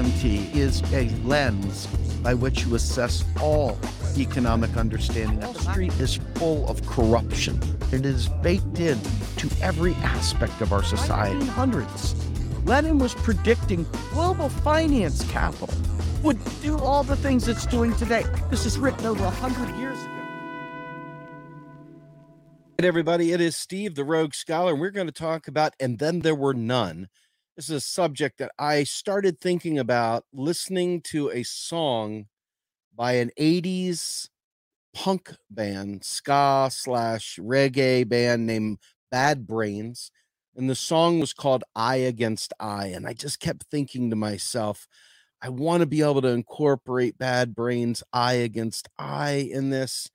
Is a lens by which you assess all economic understanding. Wall Street is full of corruption. It is baked in to every aspect of our society. 1900s, Lenin was predicting global finance capital would do all the things it's doing today. This is written over 100 years ago. Hey, everybody, it is Steve, the Rogue Scholar, and we're going to talk about And Then There Were None. This is a subject that I started thinking about listening to a song by an 80s punk band, ska slash reggae band named Bad Brains. And the song was called I Against I. And I just kept thinking to myself, I want to be able to incorporate Bad Brains' I Against I in this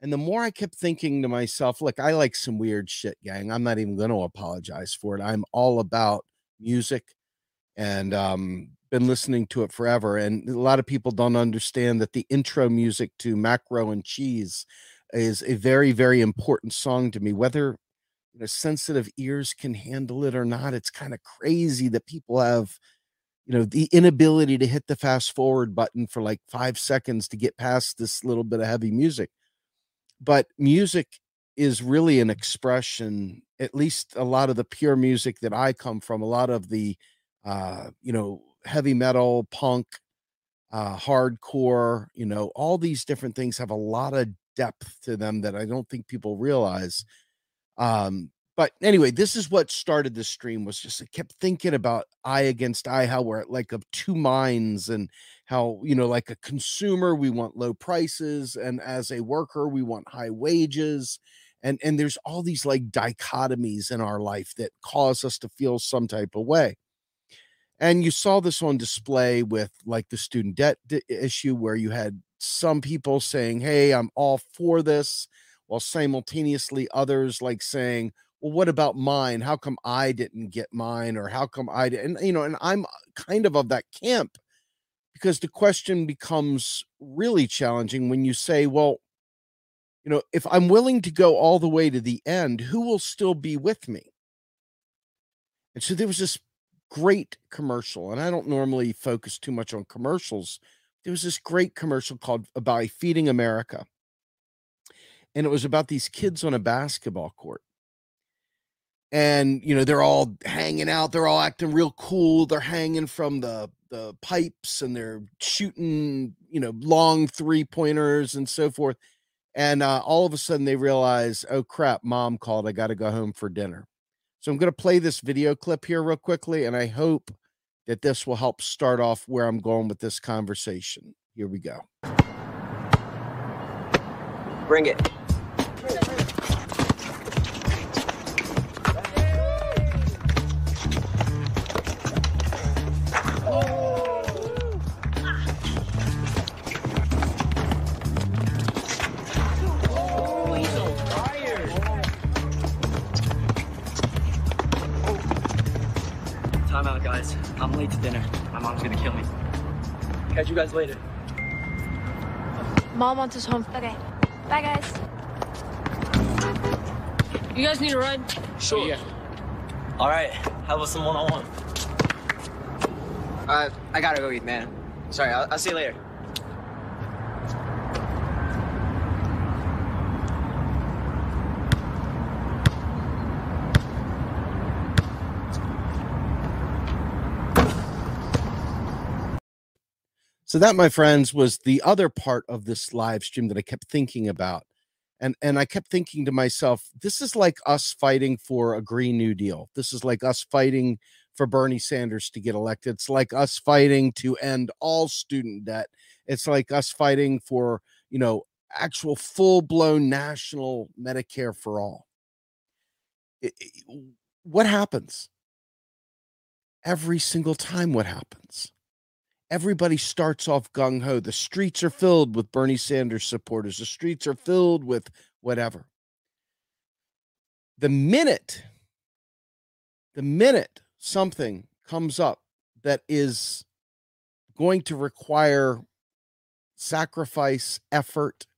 and the more I kept thinking to myself, look, I like some weird shit, gang. I'm not even going to apologize for it. I'm all about music and um been listening to it forever and a lot of people don't understand that the intro music to Macro N Cheese is a very very important song to me whether you know sensitive ears can handle it or not it's kind of crazy that people have you know the inability to hit the fast forward button for like 5 seconds to get past this little bit of heavy music. But music is really an expression at least a lot of the pure music that i come from a lot of the uh you know heavy metal punk uh hardcore you know all these different things have a lot of depth to them that i don't think people realize um but anyway this is what started the stream was just i kept thinking about i against i how we're like of two minds and how you know like a consumer we want low prices and as a worker we want high wages and and there's all these like dichotomies in our life that cause us to feel some type of way. And you saw this on display with like the student debt issue where you had some people saying hey i'm all for this while simultaneously others like saying well what about mine? How come i didn't get mine? or how come i didn't you know and i'm uh, kind of of that camp because the question becomes really challenging when you say, well, you know, if I'm willing to go all the way to the end, who will still be with me? And so there was this great commercial, and I don't normally focus too much on commercials. There was this great commercial called about Feeding America. And it was about these kids on a basketball court and you know they're all hanging out they're all acting real cool they're hanging from the the pipes and they're shooting you know long three pointers and so forth and uh, all of a sudden they realize oh crap mom called i got to go home for dinner. So i'm going to play this video clip here real quickly and i hope that this will help start off where i'm going with this conversation. Here we go. Bring it late to dinner. My mom's gonna kill me. Catch you guys later. Mom wants us home. Okay. Bye, guys. You guys need a ride? Sure. Yeah. All right. How about some one-on-one? Uh, I gotta go eat, man. Sorry, I'll, I'll see you later. So that, my friends, was the other part of this live stream that I kept thinking about. And and I kept thinking to myself, this is like us fighting for a Green New Deal. This is like us fighting for Bernie Sanders to get elected. It's like us fighting to end all student debt. It's like us fighting for, you know, actual full-blown national Medicare for all. It, it, what happens? Every single time what happens? Everybody starts off gung ho. The streets are filled with Bernie Sanders supporters, the streets are filled with whatever. The minute, the minute something comes up that is going to require sacrifice, effort,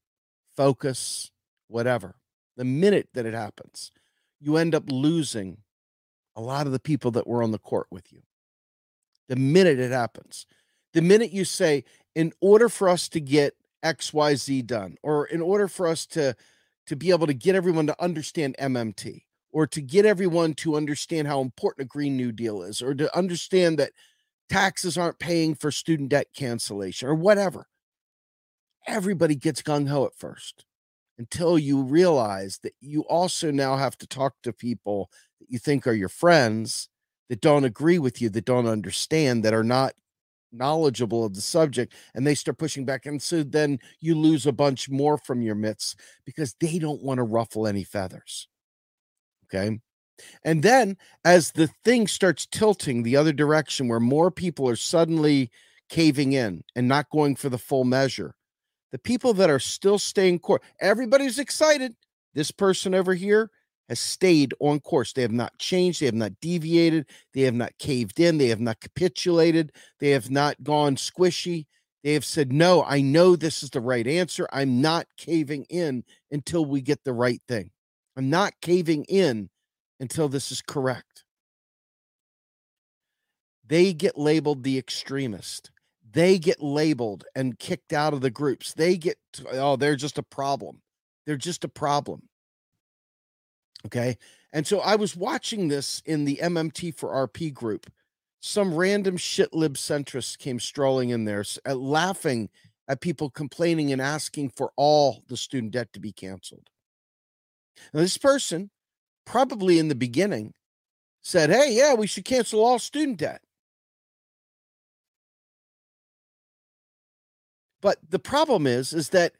focus, whatever, the minute that it happens, you end up losing a lot of the people that were on the court with you. The minute it happens The minute you say, in order for us to get XYZ done, or in order for us to to be able to get everyone to understand MMT, or to get everyone to understand how important a Green New Deal is, or to understand that taxes aren't paying for student debt cancellation, or whatever. Everybody gets gung ho at first until you realize that you also now have to talk to people that you think are your friends that don't agree with you, that don't understand, that are not knowledgeable of the subject, and they start pushing back. And so then you lose a bunch more from your midst because they don't want to ruffle any feathers. Okay. And then as the thing starts tilting the other direction, where more people are suddenly caving in and not going for the full measure, the people that are still staying course, everybody's excited. This person over here has stayed on course. They have not changed. They have not deviated. They have not caved in. They have not capitulated. They have not gone squishy. They have said, No, I know this is the right answer. I'm not caving in until we get the right thing. I'm not caving in until this is correct. They get labeled the extremist. They get labeled and kicked out of the groups. They get, oh, they're just a problem. They're just a problem. Okay. And so I was watching this in the MMT for RP group. Some random shit lib centrists came strolling in there, uh, laughing at people complaining and asking for all the student debt to be canceled. Now, this person, probably in the beginning, said, Hey, yeah, we should cancel all student debt. But the problem is, is that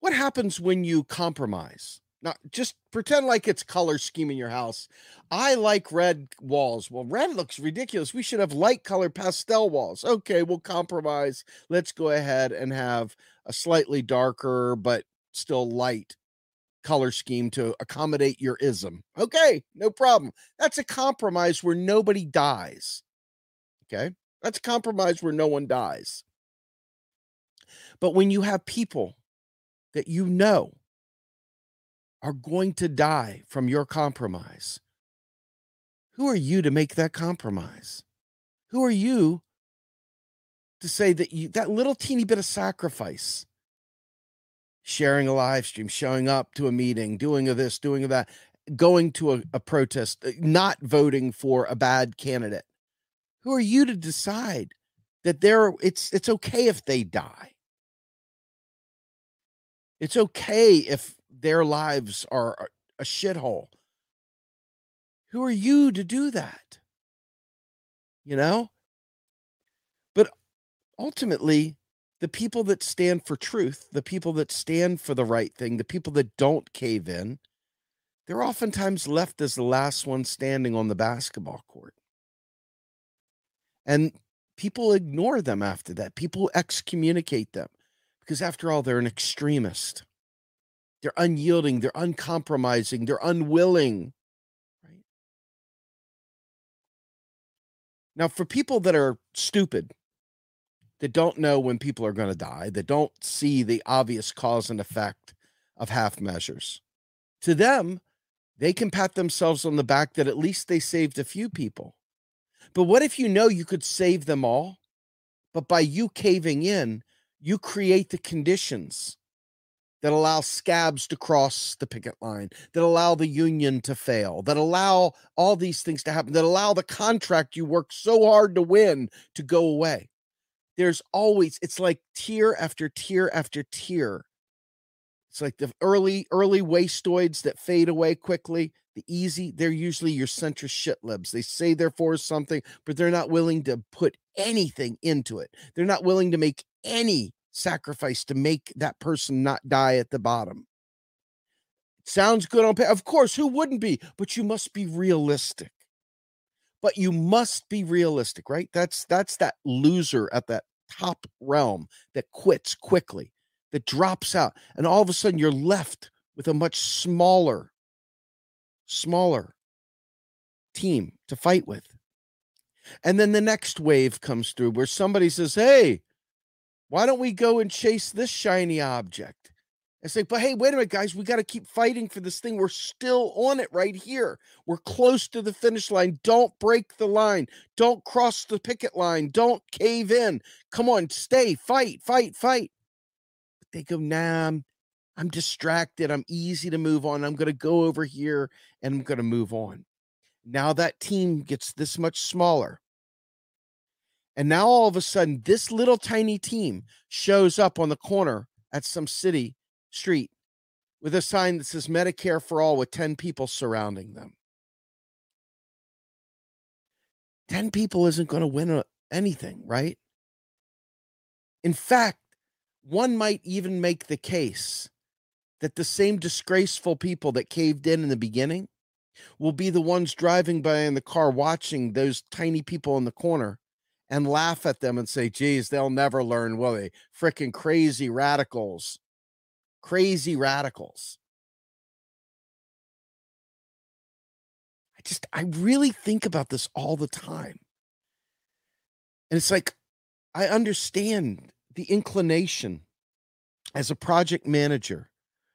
what happens when you compromise? Now, just pretend like it's color scheme in your house. I like red walls. Well, red looks ridiculous. We should have light color pastel walls. Okay, we'll compromise. Let's go ahead and have a slightly darker but still light color scheme to accommodate your ism. Okay, no problem. That's a compromise where nobody dies. Okay, that's a compromise where no one dies. But when you have people that you know are going to die from your compromise. Who are you to make that compromise? Who are you to say that you that little teeny bit of sacrifice, sharing a live stream, showing up to a meeting, doing a this, doing a that, going to a, a protest, uh, not voting for a bad candidate? Who are you to decide that they're it's it's okay if they die? It's okay if their lives are a shithole. Who are you to do that? You know? But ultimately, the people that stand for truth, the people that stand for the right thing, the people that don't cave in, they're oftentimes left as the last one standing on the basketball court. And people ignore them after that. People excommunicate them because, after all, they're an extremist. They're unyielding, they're uncompromising, they're unwilling. Right? Now, for people that are stupid, that don't know when people are going to die, that don't see the obvious cause and effect of half measures, to them, they can pat themselves on the back that at least they saved a few people. But what if you know you could save them all? But by you caving in, you create the conditions that allow scabs to cross the picket line, that allow the union to fail, that allow all these things to happen, that allow the contract you worked so hard to win to go away. There's always, it's like tier after tier after tier. It's like the early, early wastoids that fade away quickly. The easy, they're usually your centrist shit libs. They say they're for something, but they're not willing to put anything into it. They're not willing to make any sacrifice to make that person not die at the bottom. sounds good on paper. Of course, who wouldn't be? But you must be realistic. But you must be realistic, right? That's that's that loser at that top realm that quits quickly, that drops out, and all of a sudden you're left with a much smaller, smaller team to fight with. And then the next wave comes through where somebody says, Hey, why don't we go and chase this shiny object? It's say, but hey, wait a minute, guys, we got to keep fighting for this thing. We're still on it right here. We're close to the finish line. Don't break the line. Don't cross the picket line. Don't cave in. Come on, stay, fight, fight, fight. But they go, nah, I'm, I'm distracted. I'm easy to move on. I'm going to go over here and I'm going to move on. Now that team gets this much smaller. And now all of a sudden, this little tiny team shows up on the corner at some city street with a sign that says Medicare for all with 10 people surrounding them. 10 people isn't going to win anything, right? In fact, one might even make the case that the same disgraceful people that caved in in the beginning will be the ones driving by in the car watching those tiny people in the corner and laugh at them and say, geez, they'll never learn, will they? Freaking crazy radicals crazy radicals. I just, I really think about this all the time. And it's like, I understand the inclination as a project manager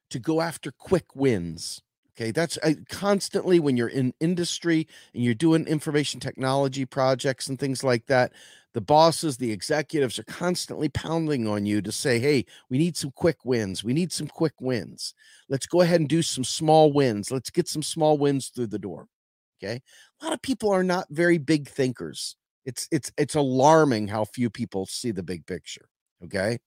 to go after quick wins. Okay, that's uh, constantly when you're in industry and you're doing information technology projects and things like that the bosses, the executives are constantly pounding on you to say, hey, we need some quick wins. We need some quick wins. Let's go ahead and do some small wins. Let's get some small wins through the door. Okay. A lot of people are not very big thinkers. It's it's it's alarming how few people see the big picture. Okay.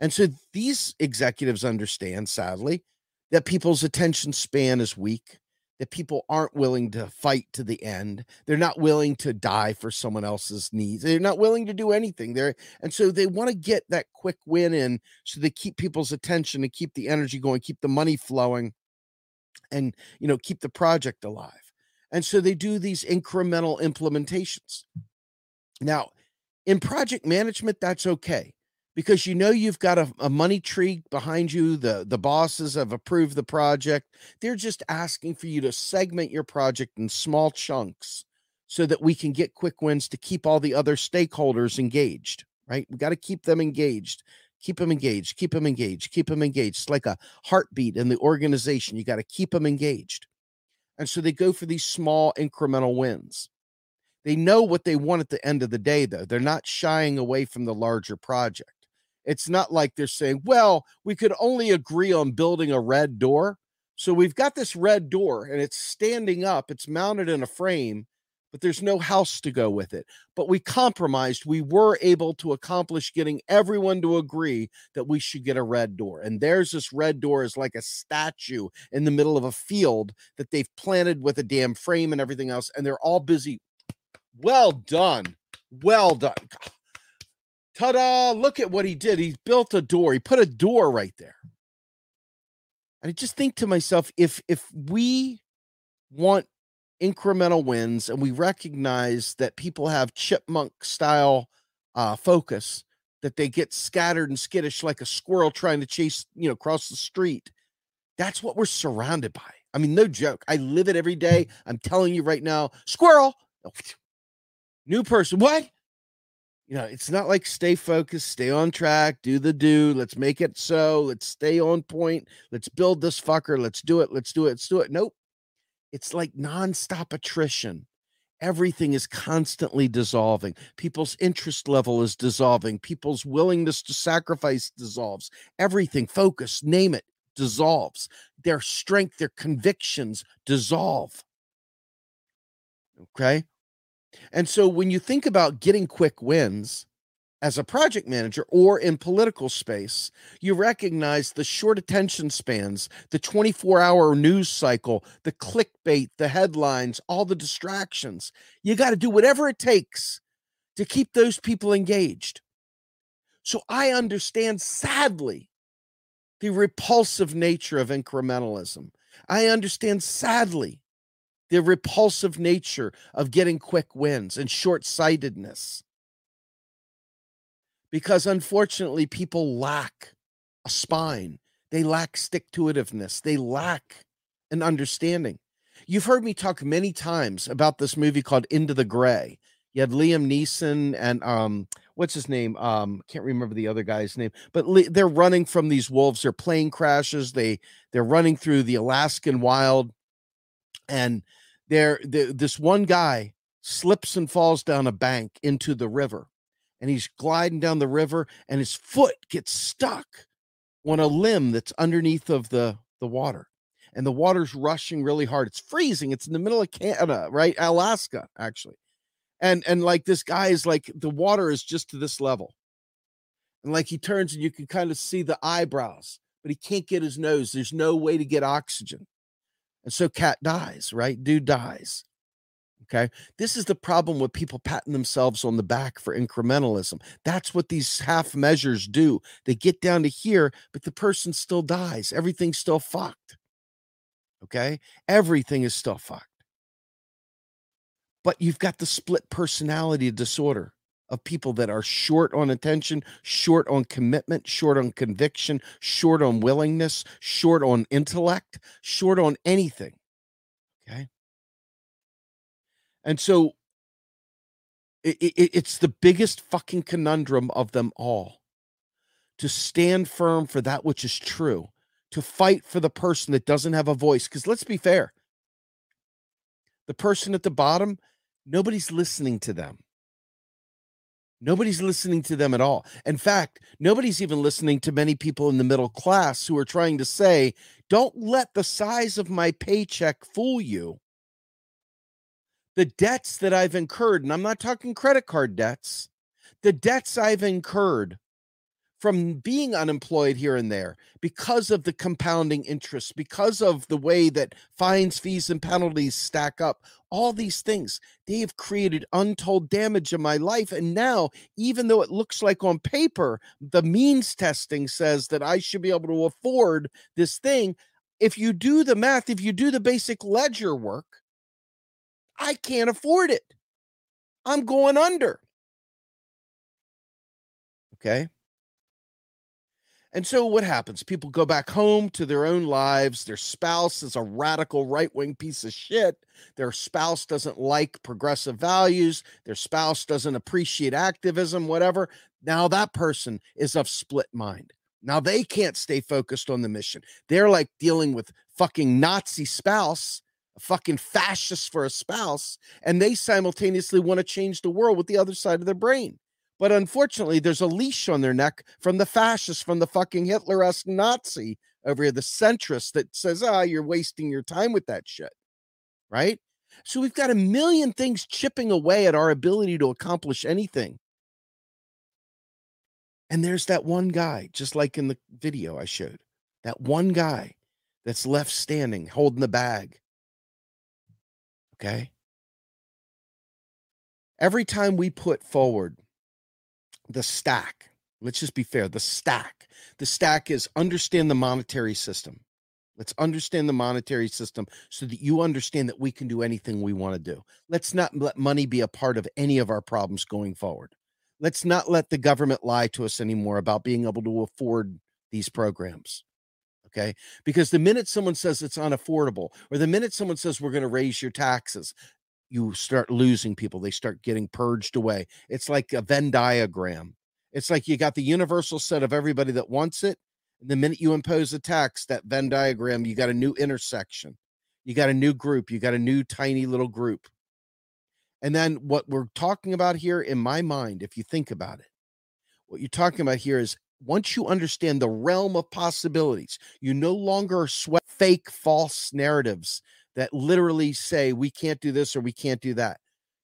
And so these executives understand, sadly, that people's attention span is weak that people aren't willing to fight to the end. They're not willing to die for someone else's needs. They're not willing to do anything there. And so they want to get that quick win in so they keep people's attention and keep the energy going, keep the money flowing and, you know, keep the project alive. And so they do these incremental implementations. Now, in project management, that's okay because you know you've got a, a, money tree behind you the the bosses have approved the project. They're just asking for you to segment your project in small chunks so that we can get quick wins to keep all the other stakeholders engaged right? We got to keep them engaged keep them engaged keep them engaged keep them engaged. It's like a heartbeat in the organization. You got to keep them engaged. And so they go for these small incremental wins. They know what they want at the end of the day though. They're not shying away from the larger project it's not like they're saying, well, we could only agree on building a red door. So we've got this red door and it's standing up, it's mounted in a frame, but there's no house to go with it. But we compromised. We were able to accomplish getting everyone to agree that we should get a red door. And there's this red door is like a statue in the middle of a field that they've planted with a damn frame and everything else. And they're all busy. Well done. Well done ta-da look at what he did. He built a door. He put a door right there. And i just think to myself if if we want incremental wins and we recognize that people have chipmunk style uh focus that they get scattered and skittish like a squirrel trying to chase you know across the street that's what we're surrounded by. I mean no joke. I live it every day. I'm telling you right now squirrel! New person. What you know, it's not like stay focused, stay on track, do the do, let's make it so, let's stay on point, let's build this fucker, let's do it, let's do it, let's do it. Nope. It's like nonstop attrition. Everything is constantly dissolving. People's interest level is dissolving. People's willingness to sacrifice dissolves. Everything, focus, name it, dissolves. Their strength, their convictions dissolve. Okay. And so when you think about getting quick wins as a project manager or in political space, you recognize the short attention spans, the 24 hour news cycle, the clickbait, the headlines, all the distractions. You got to do whatever it takes to keep those people engaged. So I understand, sadly, the repulsive nature of incrementalism. I understand, sadly, the repulsive nature of getting quick wins and short sightedness. Because unfortunately, people lack a spine, they lack stick to itiveness, they lack an understanding. You've heard me talk many times about this movie called Into the Gray. You had Liam Neeson and um, what's his name? Um, can't remember the other guy's name, but Le- they're running from these wolves. Their plane crashes. They they're running through the Alaskan wild, and they're, they this one guy slips and falls down a bank into the river, and he's gliding down the river, and his foot gets stuck on a limb that's underneath of the the water and the water's rushing really hard. It's freezing. It's in the middle of canada right? Alaska actually. And and like this guy is like the water is just to this level. And like he turns and you can kind of see the eyebrows but he can't get his nose. There's no way to get oxygen and so cat dies right? Dude dies okay? This is the problem with people patting themselves on the back for incrementalism. That's what these half measures do. They get down to here but the person still dies. Everything's still fucked okay? Everything is still fucked. But you've got the split personality disorder of people that are short on attention, short on commitment, short on conviction, short on willingness, short on intellect, short on anything. Okay. And so it, it, it's the biggest fucking conundrum of them all to stand firm for that which is true, to fight for the person that doesn't have a voice. Because let's be fair, the person at the bottom, nobody's listening to them. Nobody's listening to them at all. In fact, nobody's even listening to many people in the middle class who are trying to say, don't let the size of my paycheck fool you. The debts that I've incurred, and I'm not talking credit card debts, the debts I've incurred from being unemployed here and there because of the compounding interest, because of the way that fines, fees, and penalties stack up, all these things, they have created untold damage in my life. And now, even though it looks like on paper, the means testing says that I should be able to afford this thing. If you do the math, if you do the basic ledger work, I can't afford it. I'm going under. Okay. And so what happens? People go back home to their own lives. Their spouse is a radical right wing piece of shit. Their spouse doesn't like progressive values. Their spouse doesn't appreciate activism, whatever. Now that person is of split mind. Now they can't stay focused on the mission. They're like dealing with fucking Nazi spouse, a fucking fascist for a spouse, and they simultaneously want to change the world with the other side of their brain. But unfortunately, there's a leash on their neck from the fascists, from the fucking Hitler esque Nazi over here, the centrist that says, ah, oh, you're wasting your time with that shit. Right? So we've got a million things chipping away at our ability to accomplish anything. And there's that one guy, just like in the video I showed, that one guy that's left standing holding the bag. Okay. Every time we put forward the stack. Let's just be fair. The stack. The stack is understand the monetary system. Let's understand the monetary system so that you understand that we can do anything we want to do. Let's not let money be a part of any of our problems going forward. Let's not let the government lie to us anymore about being able to afford these programs. Okay. Because the minute someone says it's unaffordable, or the minute someone says we're going to raise your taxes, you start losing people. They start getting purged away. It's like a Venn diagram. It's like you got the universal set of everybody that wants it. And the minute you impose a tax, that Venn diagram, you got a new intersection. You got a new group. You got a new tiny little group. And then what we're talking about here, in my mind, if you think about it, what you're talking about here is once you understand the realm of possibilities, you no longer sweat fake false narratives that literally say we can't do this or we can't do that.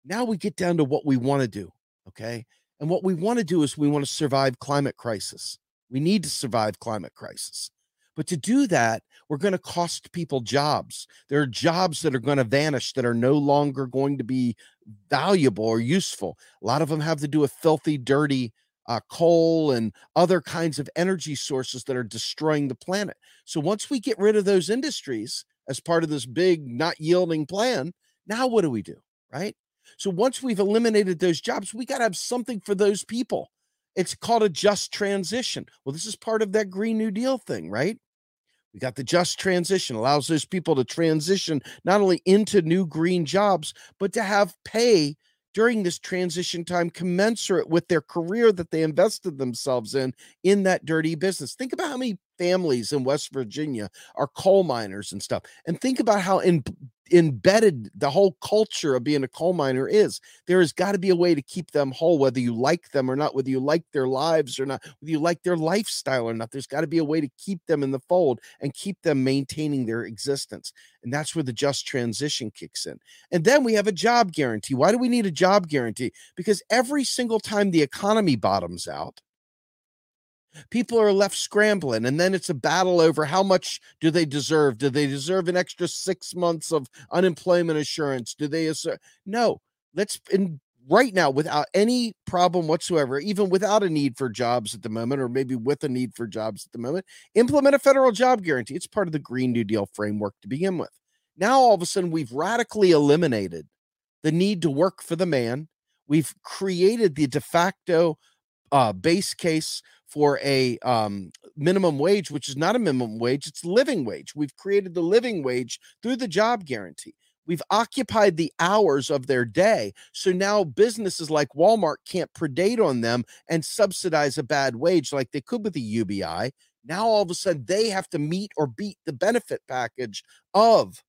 Now we get down to what we want to do. Okay. And what we want to do is we want to survive climate crisis. We need to survive climate crisis. But to do that, we're going to cost people jobs. There are jobs that are going to vanish that are no longer going to be valuable or useful. A lot of them have to do with filthy, dirty uh, coal and other kinds of energy sources that are destroying the planet. So once we get rid of those industries, as part of this big not yielding plan. Now, what do we do? Right. So once we've eliminated those jobs, we got to have something for those people. It's called a just transition. Well, this is part of that Green New Deal thing, right? We got the just transition, allows those people to transition not only into new green jobs, but to have pay during this transition time commensurate with their career that they invested themselves in in that dirty business. Think about how many families in West Virginia are coal miners and stuff. And think about how in, embedded the whole culture of being a coal miner is. There has got to be a way to keep them whole, whether you like them or not, whether you like their lives or not, whether you like their lifestyle or not. There's got to be a way to keep them in the fold and keep them maintaining their existence. And that's where the just transition kicks in. And then we have a job guarantee. Why do we need a job guarantee? Because every single time the economy bottoms out, people are left scrambling and then it's a battle over how much do they deserve? Do they deserve an extra six months of unemployment insurance do they assert no let's in right now without any problem whatsoever even without a need for jobs at the moment or maybe with a need for jobs at the moment implement a federal job guarantee. It's part of the green new deal framework to begin with. Now all of a sudden we've radically eliminated the need to work for the man. We've created the de facto uh, base case for a um, minimum wage, which is not a minimum wage, it's living wage. We've created the living wage through the job guarantee. We've occupied the hours of their day. So now businesses like Walmart can't predate on them and subsidize a bad wage like they could with the UBI. Now all of a sudden they have to meet or beat the benefit package of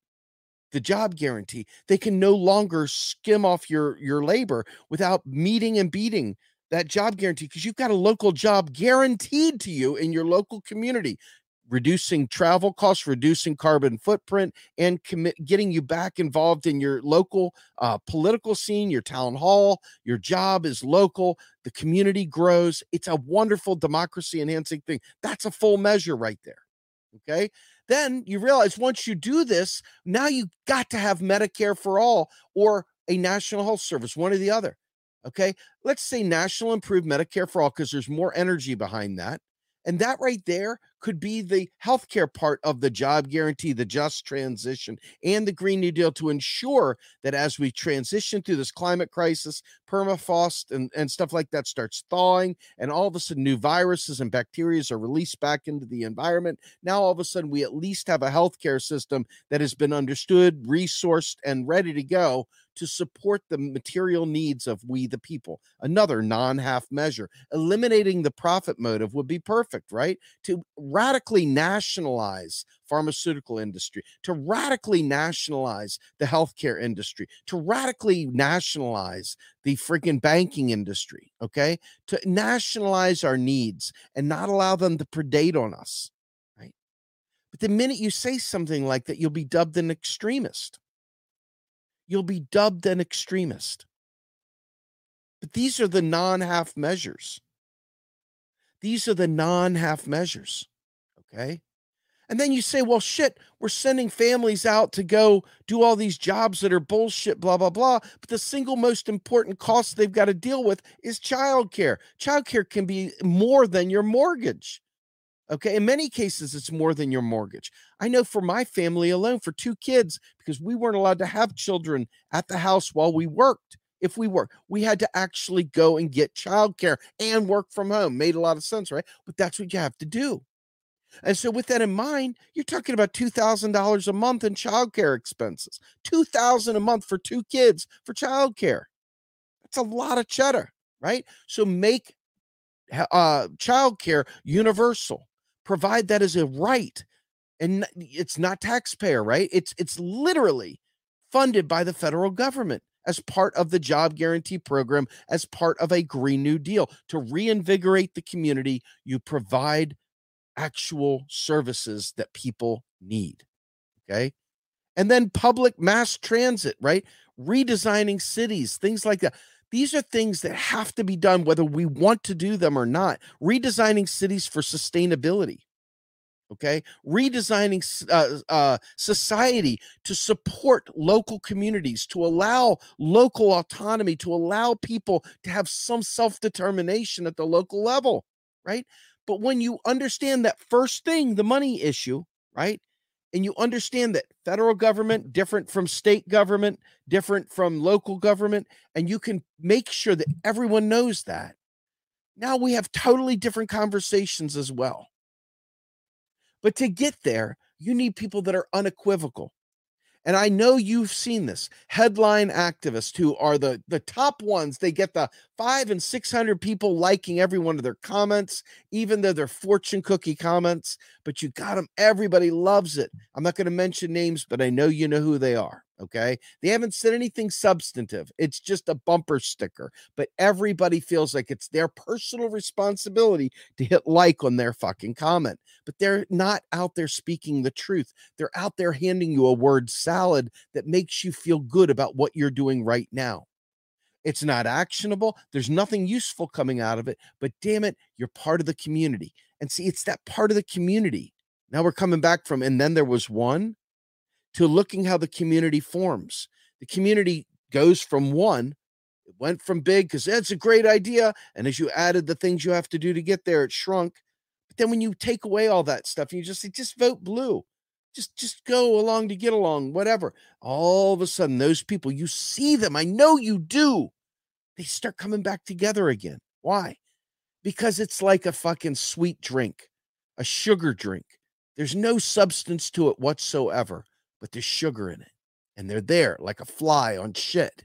the job guarantee. They can no longer skim off your your labor without meeting and beating that job guarantee because you've got a local job guaranteed to you in your local community reducing travel costs reducing carbon footprint and commit getting you back involved in your local uh, political scene your town hall your job is local the community grows it's a wonderful democracy enhancing thing that's a full measure right there okay? Then you realize once you do this now you got to have medicare for all or a national health service one or the other Okay. Let's say National Improved Medicare for All, because there's more energy behind that. And that right there could be the healthcare part of the job guarantee, the just transition, and the Green New Deal to ensure that as we transition through this climate crisis, permafrost and, and stuff like that starts thawing, and all of a sudden new viruses and bacteria are released back into the environment. Now, all of a sudden, we at least have a healthcare system that has been understood, resourced, and ready to go to support the material needs of we the people. Another non half measure. Eliminating the profit motive would be perfect, right? To radically nationalize pharmaceutical industry, to radically nationalize the healthcare industry, to radically nationalize the freaking banking industry, okay? To nationalize our needs and not allow them to predate on us, right? But the minute you say something like that, you'll be dubbed an extremist you'll be dubbed an extremist. But these are the non half measures. These are the non half measures. Okay. And then you say, well, shit, we're sending families out to go do all these jobs that are bullshit, blah, blah, blah. But the single most important cost they've got to deal with is childcare. Childcare can be more than your mortgage. Okay. In many cases, it's more than your mortgage. I know for my family alone, for two kids, because we weren't allowed to have children at the house while we worked. If we work, we had to actually go and get childcare and work from home. Made a lot of sense, right? But that's what you have to do. And so, with that in mind, you're talking about two thousand dollars a month in childcare expenses. 2,000 a month for two kids for childcare. That's a lot of cheddar, right? So make uh, childcare universal provide that as a right and it's not taxpayer right? It's it's literally funded by the federal government as part of the job guarantee program as part of a green new deal to reinvigorate the community. You provide actual services that people need okay? And then public mass transit right? Redesigning cities things like that these are things that have to be done whether we want to do them or not. Redesigning cities for sustainability. Okay. Redesigning uh, uh, society to support local communities, to allow local autonomy, to allow people to have some self determination at the local level. Right. But when you understand that first thing, the money issue, right? And you understand that federal government different from state government different from local government and you can make sure that everyone knows that. Now we have totally different conversations as well. But to get there you need people that are unequivocal and I know you've seen this headline activists who are the the top ones. They get the five and six hundred people liking every one of their comments, even though they're fortune cookie comments. But you got them. Everybody loves it. I'm not going to mention names, but I know you know who they are. Okay. They haven't said anything substantive. It's just a bumper sticker, but everybody feels like it's their personal responsibility to hit like on their fucking comment. But they're not out there speaking the truth. They're out there handing you a word salad that makes you feel good about what you're doing right now. It's not actionable. There's nothing useful coming out of it, but damn it, you're part of the community. And see, it's that part of the community. Now we're coming back from, and then there was one to looking how the community forms. The community goes from one, it went from big because that's a great idea. And as you added the things you have to do to get there, it shrunk. But then when you take away all that stuff, you just say, just vote blue. Just just go along to get along, whatever. All of a sudden, those people, you see them. I know you do. They start coming back together again. Why? Because it's like a fucking sweet drink, a sugar drink. There's no substance to it whatsoever but there's sugar in it. And they're there like a fly on shit.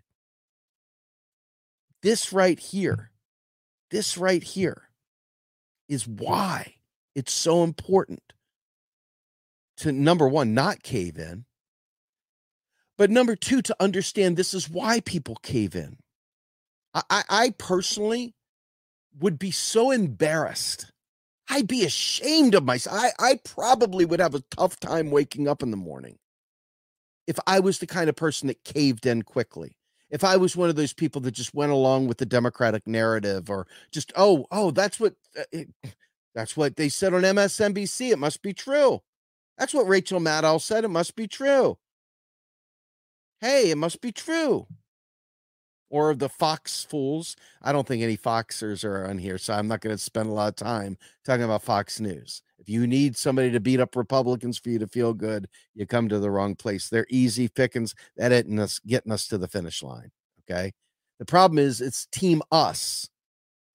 This right here, this right here is why it's so important to number one, not cave in. But number two, to understand this is why people cave in. I, I, personally would be so embarrassed. I'd be ashamed of myself. I, I probably would have a tough time waking up in the morning if I was the kind of person that caved in quickly, if I was one of those people that just went along with the Democratic narrative or just, oh, oh, that's what uh, it, that's what they said on MSNBC. It must be true. That's what Rachel Maddow said. It must be true. Hey, it must be true or the Fox fools. I don't think any Foxers are on here, so I'm not going to spend a lot of time talking about Fox News. If you need somebody to beat up Republicans for you to feel good, you come to the wrong place. They're easy pickings at it us, getting us to the finish line. Okay. The problem is it's team us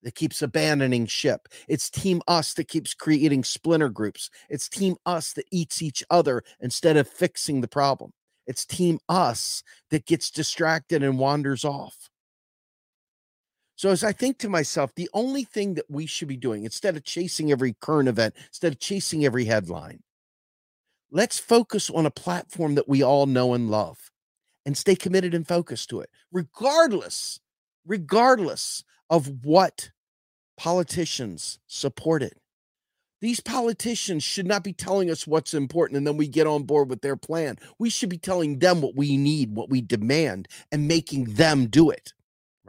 that keeps abandoning ship. It's team us that keeps creating splinter groups. It's team us that eats each other instead of fixing the problem. It's team us that gets distracted and wanders off. So as I think to myself, the only thing that we should be doing instead of chasing every current event, instead of chasing every headline, let's focus on a platform that we all know and love and stay committed and focused to it, regardless, regardless of what politicians support it. These politicians should not be telling us what's important and then we get on board with their plan. We should be telling them what we need, what we demand, and making them do it.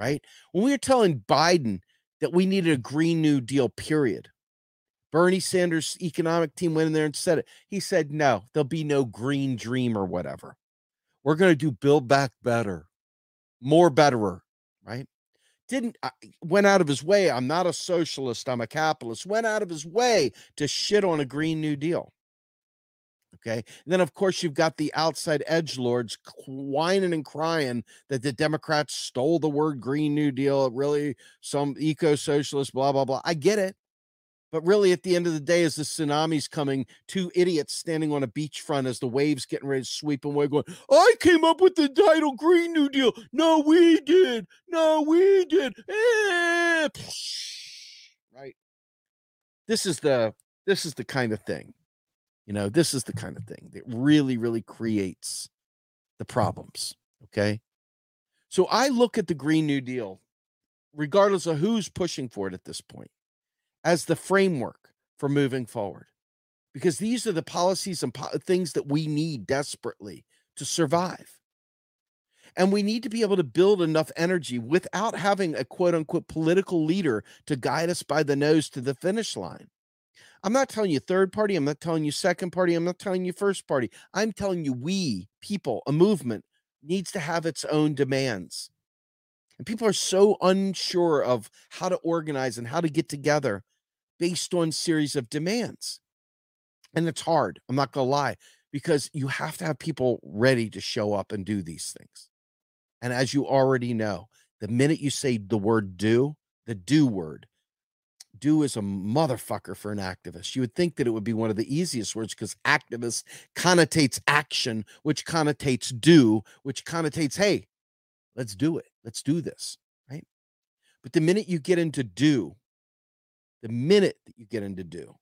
Right? When we were telling Biden that we needed a Green New Deal, period, Bernie Sanders' economic team went in there and said it. He said, no, there'll be no green dream or whatever. We're going to do build back better, more betterer, right? didn't went out of his way. I'm not a socialist. I'm a capitalist. Went out of his way to shit on a Green New Deal. Okay. And then, of course, you've got the outside edge lords whining and crying that the Democrats stole the word Green New Deal. Really, some eco socialist, blah, blah, blah. I get it. But really, at the end of the day, as the tsunami's coming, two idiots standing on a beachfront as the waves getting ready to sweep away, going, I came up with the title Green New Deal. No, we did. No, we did. Eh. Right. This is the this is the kind of thing. You know, this is the kind of thing that really, really creates the problems. Okay. So I look at the Green New Deal, regardless of who's pushing for it at this point as the framework for moving forward because these are the policies and po- things that we need desperately to survive. And we need to be able to build enough energy without having a quote unquote political leader to guide us by the nose to the finish line. I'm not telling you third party. I'm not telling you second party. I'm not telling you first party. I'm telling you, we people, a movement needs to have its own demands. And people are so unsure of how to organize and how to get together based on series of demands. And it's hard. I'm not going to lie because you have to have people ready to show up and do these things. And as you already know, the minute you say the word do, the do word, do is a motherfucker for an activist. You would think that it would be one of the easiest words because activist connotates action, which connotates do, which connotates, hey, let's do it. Let's do this. Right. But the minute you get into do, the minute that you get into do,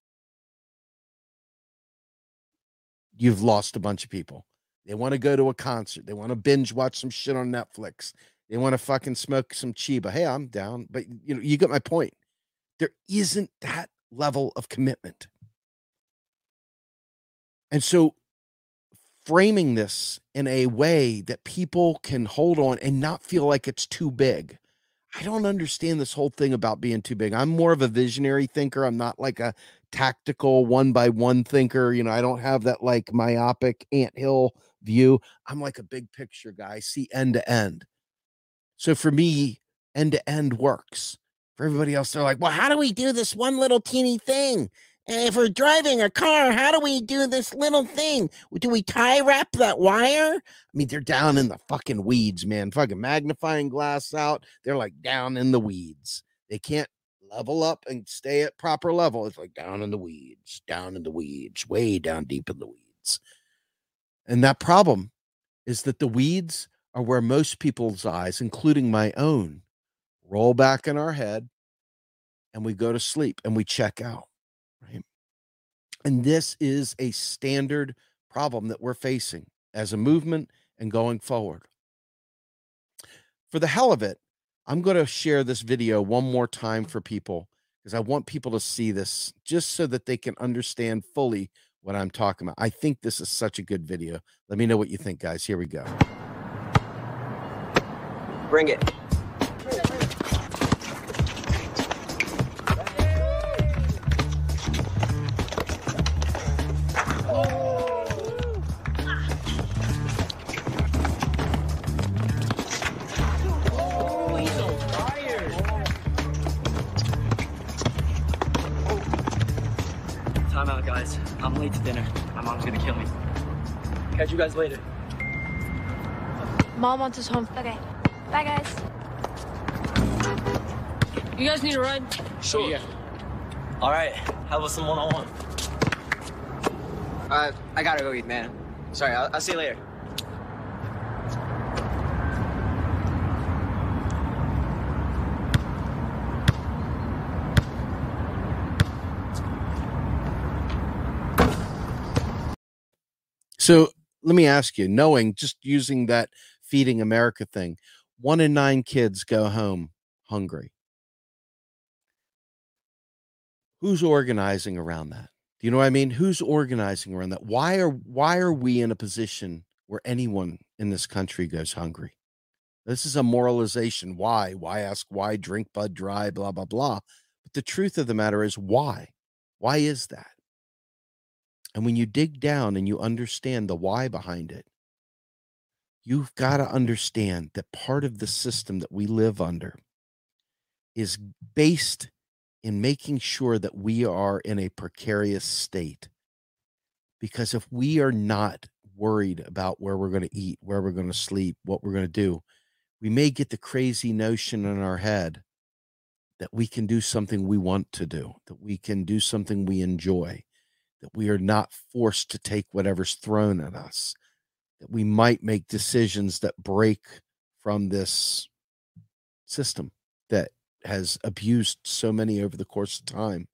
you've lost a bunch of people. They want to go to a concert. They want to binge watch some shit on Netflix. They want to fucking smoke some Chiba. Hey, I'm down. But you know, you get my point. There isn't that level of commitment. And so framing this in a way that people can hold on and not feel like it's too big. I don't understand this whole thing about being too big. I'm more of a visionary thinker. I'm not like a tactical one by one thinker. You know, I don't have that like myopic ant hill view. I'm like a big picture guy, I see end to end. So for me, end to end works. For everybody else, they're like, well, how do we do this one little teeny thing? And if we're driving a car, how do we do this little thing? Do we tie wrap that wire? I mean, they're down in the fucking weeds, man. Fucking magnifying glass out. They're like down in the weeds. They can't level up and stay at proper level. It's like down in the weeds, down in the weeds, way down deep in the weeds. And that problem is that the weeds are where most people's eyes, including my own, roll back in our head and we go to sleep and we check out. Right. And this is a standard problem that we're facing as a movement and going forward. For the hell of it, I'm going to share this video one more time for people because I want people to see this just so that they can understand fully what I'm talking about. I think this is such a good video. Let me know what you think, guys. Here we go. Bring it. Guys. I'm late to dinner. My mom's gonna kill me. Catch you guys later. Mom wants us home. Okay. Bye, guys. You guys need a ride? Sure. yeah. All right. How about some one-on-one? Uh, I gotta go eat, man. Sorry, I'll, I'll see you later. So let me ask you, knowing just using that feeding America thing, one in nine kids go home hungry. Who's organizing around that? Do you know what I mean? Who's organizing around that? Why are why are we in a position where anyone in this country goes hungry? This is a moralization. Why? Why ask why drink Bud Dry, blah, blah, blah. But the truth of the matter is why? Why is that? And when you dig down and you understand the why behind it, you've got to understand that part of the system that we live under is based in making sure that we are in a precarious state. Because if we are not worried about where we're going to eat, where we're going to sleep, what we're going to do, we may get the crazy notion in our head that we can do something we want to do, that we can do something we enjoy, that we are not forced to take whatever's thrown at us, that we might make decisions that break from this system that has abused so many over the course of time.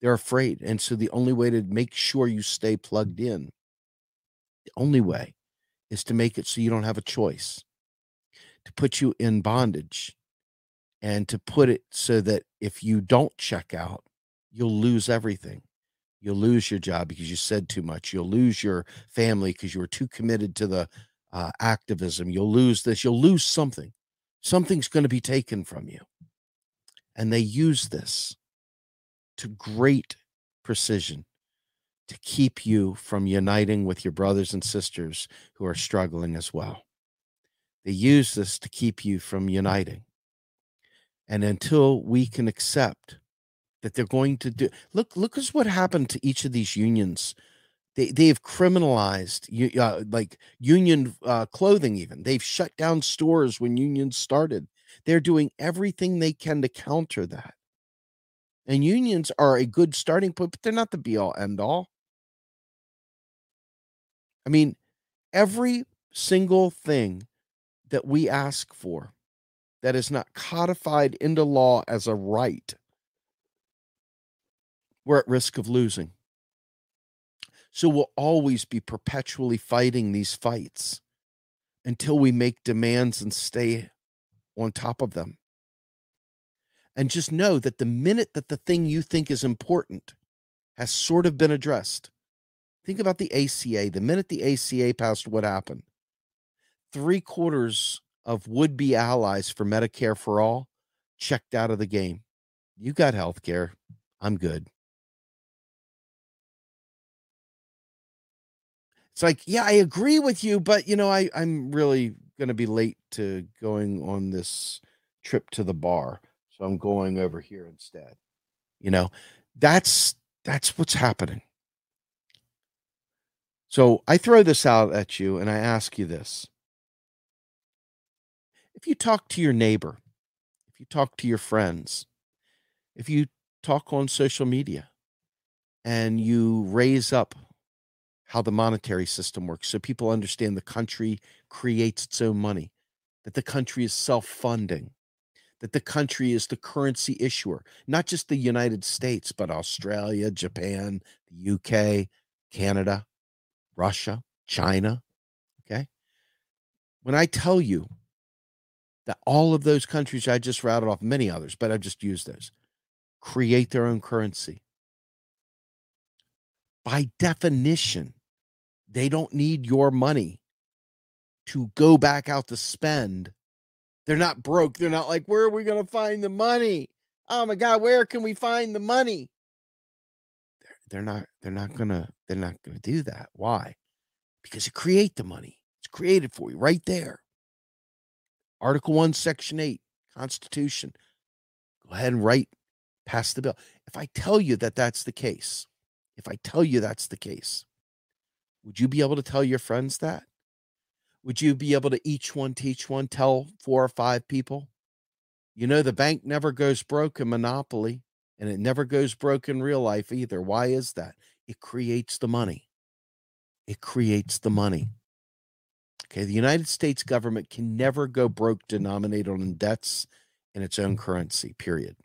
They're afraid. And so the only way to make sure you stay plugged in, the only way is to make it so you don't have a choice, to put you in bondage, and to put it so that if you don't check out, you'll lose everything. You'll lose your job because you said too much. You'll lose your family because you were too committed to the uh, activism. You'll lose this. You'll lose something. Something's going to be taken from you. And they use this to great precision to keep you from uniting with your brothers and sisters who are struggling as well. They use this to keep you from uniting. And until we can accept that they're going to do look look at what happened to each of these unions. They they've criminalized uh, like union uh, clothing even. They've shut down stores when unions started. They're doing everything they can to counter that. And unions are a good starting point, but they're not the be all end all. I mean, every single thing that we ask for that is not codified into law as a right, we're at risk of losing. So we'll always be perpetually fighting these fights until we make demands and stay on top of them. And just know that the minute that the thing you think is important has sort of been addressed, think about the ACA. The minute the ACA passed, what happened? Three quarters of would be allies for Medicare for all checked out of the game. You got health care. I'm good. It's like, yeah, I agree with you, but you know, I, I'm really gonna be late to going on this trip to the bar. So I'm going over here instead. You know, that's that's what's happening. So I throw this out at you and I ask you this. If you talk to your neighbor, if you talk to your friends, if you talk on social media and you raise up how the monetary system works so people understand the country creates its own money, that the country is self funding, that the country is the currency issuer, not just the United States, but Australia, Japan, the UK, Canada, Russia, China. Okay. When I tell you that all of those countries I just routed off, many others, but I've just used those, create their own currency. By definition, they don't need your money to go back out to spend. They're not broke. They're not like, where are we going to find the money? Oh my God, where can we find the money? They're, they're not, they're not gonna, they're not gonna do that. Why? Because you create the money. It's created for you right there. Article 1, Section 8, Constitution. Go ahead and write, pass the bill. If I tell you that that's the case, if I tell you that's the case, would you be able to tell your friends that? Would you be able to each one teach one, tell four or five people? You know, the bank never goes broke in Monopoly, and it never goes broke in real life either. Why is that? It creates the money. It creates the money. Okay, the United States government can never go broke denominated on debts in its own currency, period.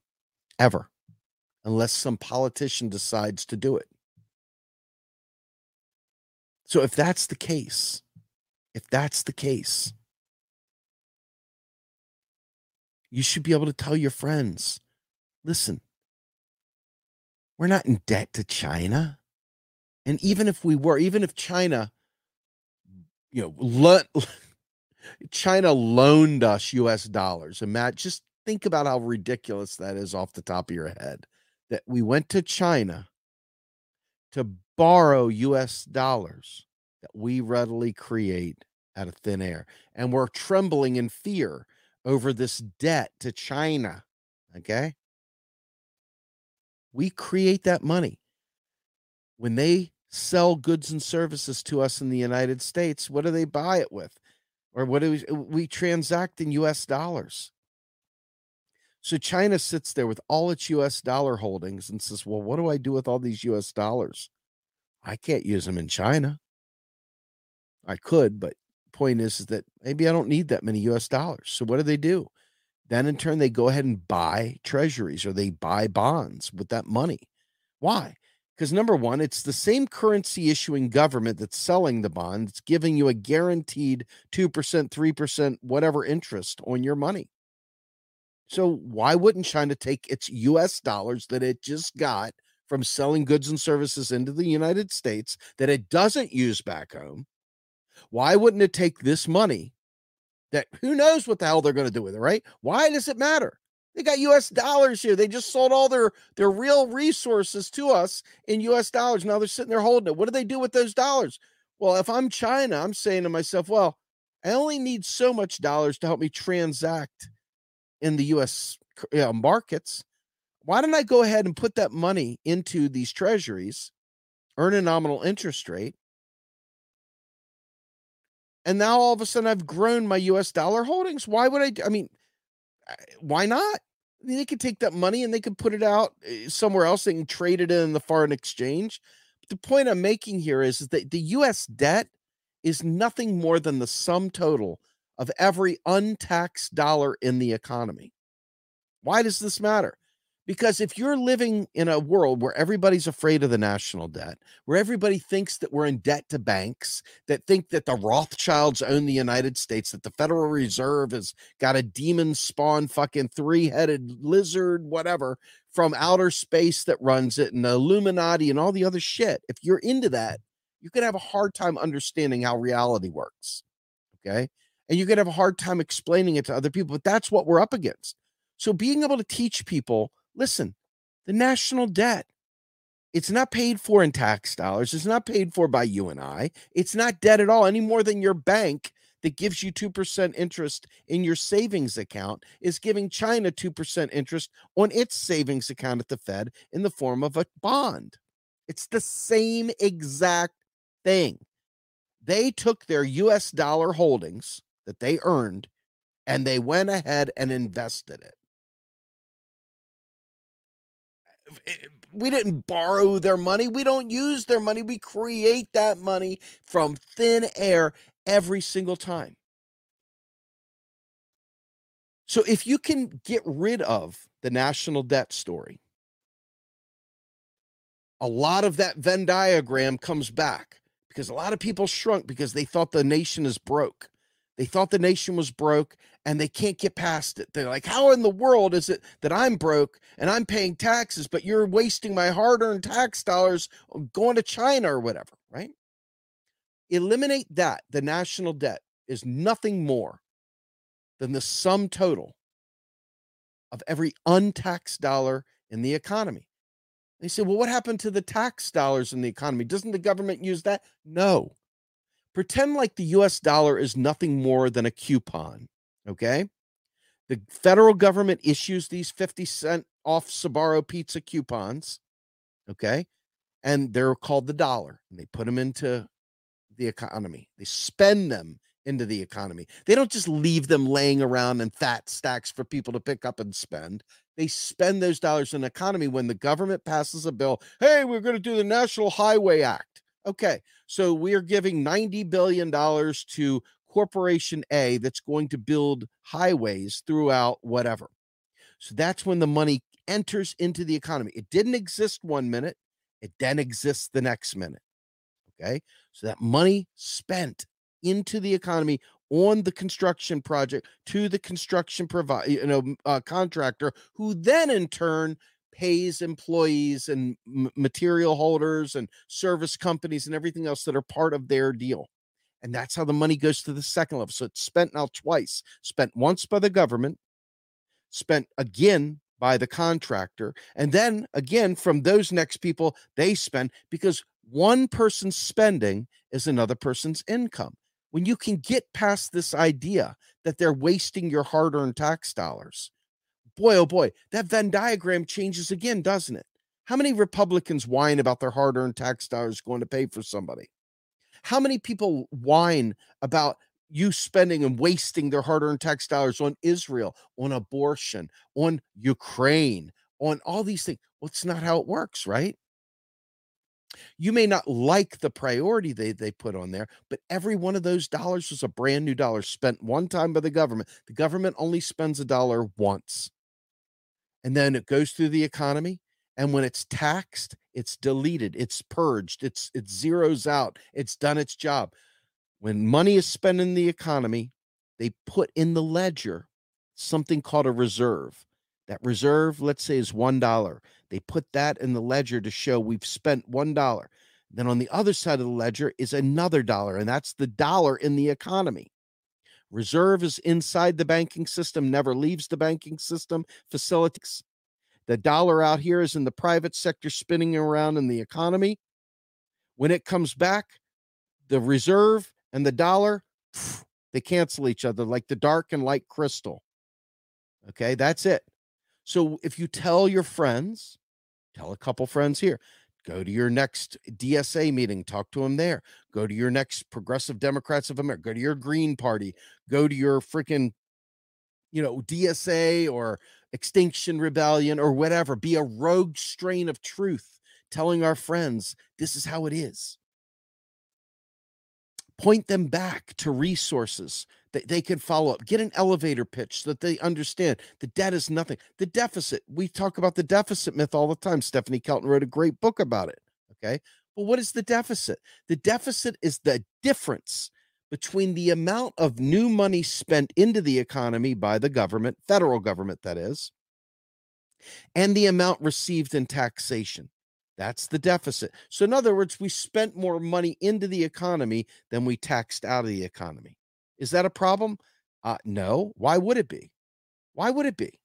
Ever. Unless some politician decides to do it. So if that's the case, if that's the case, you should be able to tell your friends listen, we're not in debt to China. And even if we were, even if China, you know, lo- China loaned us US dollars, and Matt, just think about how ridiculous that is off the top of your head that we went to China to borrow US dollars that we readily create out of thin air. And we're trembling in fear over this debt to China. Okay. We create that money. When they sell goods and services to us in the United States, what do they buy it with? Or what do we, uh, we transact in US dollars? So China sits there with all its US dollar holdings and says, Well, what do I do with all these US dollars? I can't use them in China. I could, but point is, is that maybe I don't need that many US dollars. So what do they do? Then in turn, they go ahead and buy treasuries or they buy bonds with that money. Why? Because number one, it's the same currency issuing government that's selling the bond. It's giving you a guaranteed 2%, 3%, whatever interest on your money. So why wouldn't China take its US dollars that it just got from selling goods and services into the United States that it doesn't use back home? Why wouldn't it take this money that who knows what the hell they're going to do with it, right? Why does it matter? They got US dollars here. They just sold all their their real resources to us in US dollars. Now they're sitting there holding it. What do they do with those dollars? Well, if I'm China, I'm saying to myself, well, I only need so much dollars to help me transact in the US you know, markets. Why don't I go ahead and put that money into these treasuries, earn a nominal interest rate, and now all of a sudden I've grown my US dollar holdings. Why would I? I mean, why not? I mean, they could take that money and they could put it out eh, somewhere else. They can trade it in the foreign exchange. But the point I'm making here is, is that the US debt is nothing more than the sum total of every untaxed dollar in the economy. Why does this matter? Because if you're living in a world where everybody's afraid of the national debt, where everybody thinks that we're in debt to banks, that think that the Rothschilds own the United States, that the Federal Reserve has got a demon spawn fucking three headed lizard, whatever, from outer space that runs it, and the Illuminati and all the other shit, if you're into that, you could have a hard time understanding how reality works. Okay. And you could have a hard time explaining it to other people, but that's what we're up against. So being able to teach people listen, the national debt, it's not paid for in tax dollars. It's not paid for by you and I. It's not debt at all, any more than your bank that gives you 2% interest in your savings account is giving China 2% interest on its savings account at the Fed in the form of a bond. It's the same exact thing. They took their US dollar holdings that they earned and they went ahead and invested it. Eh, we didn't borrow their money. We don't use their money. We create that money from thin air every single time. So if you can get rid of the national debt story, a lot of that Venn diagram comes back because a lot of people shrunk because they thought the nation is broke. They thought the nation was broke and they can't get past it. They're like, how in the world is it that I'm broke and I'm paying taxes, but you're wasting my hard earned tax dollars going to China or whatever, right? Eliminate that. The national debt is nothing more than the sum total of every untaxed dollar in the economy. They say, well, what happened to the tax dollars in the economy? Doesn't the government use that? No. Pretend like the US dollar is nothing more than a coupon. Okay. The federal government issues these 50 cent off Sbarro pizza coupons. Okay. And they're called the dollar. And they put them into the economy. They spend them into the economy. They don't just leave them laying around in fat stacks for people to pick up and spend. They spend those dollars in the economy when the government passes a bill. Hey, we're going to do the National Highway Act. Okay, so we are giving $90 billion to Corporation A that's going to build highways throughout whatever. So that's when the money enters into the economy. It didn't exist one minute, it then exists the next minute. Okay, so that money spent into the economy on the construction project to the construction provider, you know, uh, contractor, who then in turn pays employees and material holders and service companies and everything else that are part of their deal. And that's how the money goes to the second level. So it's spent now twice spent once by the government, spent again by the contractor, and then again from those next people, they spend because one person's spending is another person's income. When you can get past this idea that they're wasting your hard earned tax dollars, boy, oh boy, that Venn diagram changes again, doesn't it? How many Republicans whine about their hard earned tax dollars going to pay for somebody? How many people whine about you spending and wasting their hard earned tax dollars on Israel, on abortion, on Ukraine, on all these things? Well, it's not how it works, right? You may not like the priority they, they put on there, but every one of those dollars is a brand new dollar spent one time by the government. The government only spends a dollar once and then it goes through the economy and when it's taxed it's deleted it's purged it's it zeroes out it's done its job. When money is spent in the economy they put in the ledger something called a reserve. That reserve let's say is one dollar. They put that in the ledger to show we've spent one dollar. Then on the other side of the ledger is another dollar and that's the dollar in the economy Reserve is inside the banking system, never leaves the banking system, facilitates. The dollar out here is in the private sector spinning around in the economy. When it comes back, the reserve and the dollar, they cancel each other like the dark and light crystal. Okay, that's it. So if you tell your friends, tell a couple friends here, Go to your next DSA meeting, talk to them there. Go to your next Progressive Democrats of America, go to your Green Party, go to your freaking, you know, DSA or Extinction Rebellion or whatever. Be a rogue strain of truth, telling our friends this is how it is. Point them back to resources that they can follow up. Get an elevator pitch so that they understand the debt is nothing. The deficit, we talk about the deficit myth all the time. Stephanie Kelton wrote a great book about it. Okay. Well, what is the deficit? The deficit is the difference between the amount of new money spent into the economy by the government, federal government, that is, and the amount received in taxation. That's the deficit. So, in other words, we spent more money into the economy than we taxed out of the economy. Is that a problem? Uh, no. Why would it be? Why would it be?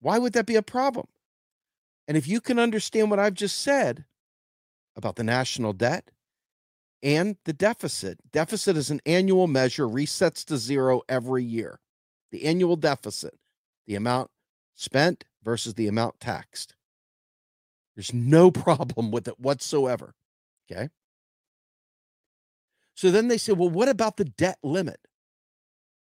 Why would that be a problem? And if you can understand what I've just said about the national debt, and the deficit. Deficit is an annual measure, resets to zero every year. The annual deficit, the amount spent versus the amount taxed. There's no problem with it whatsoever. Okay. So then they say, well, what about the debt limit?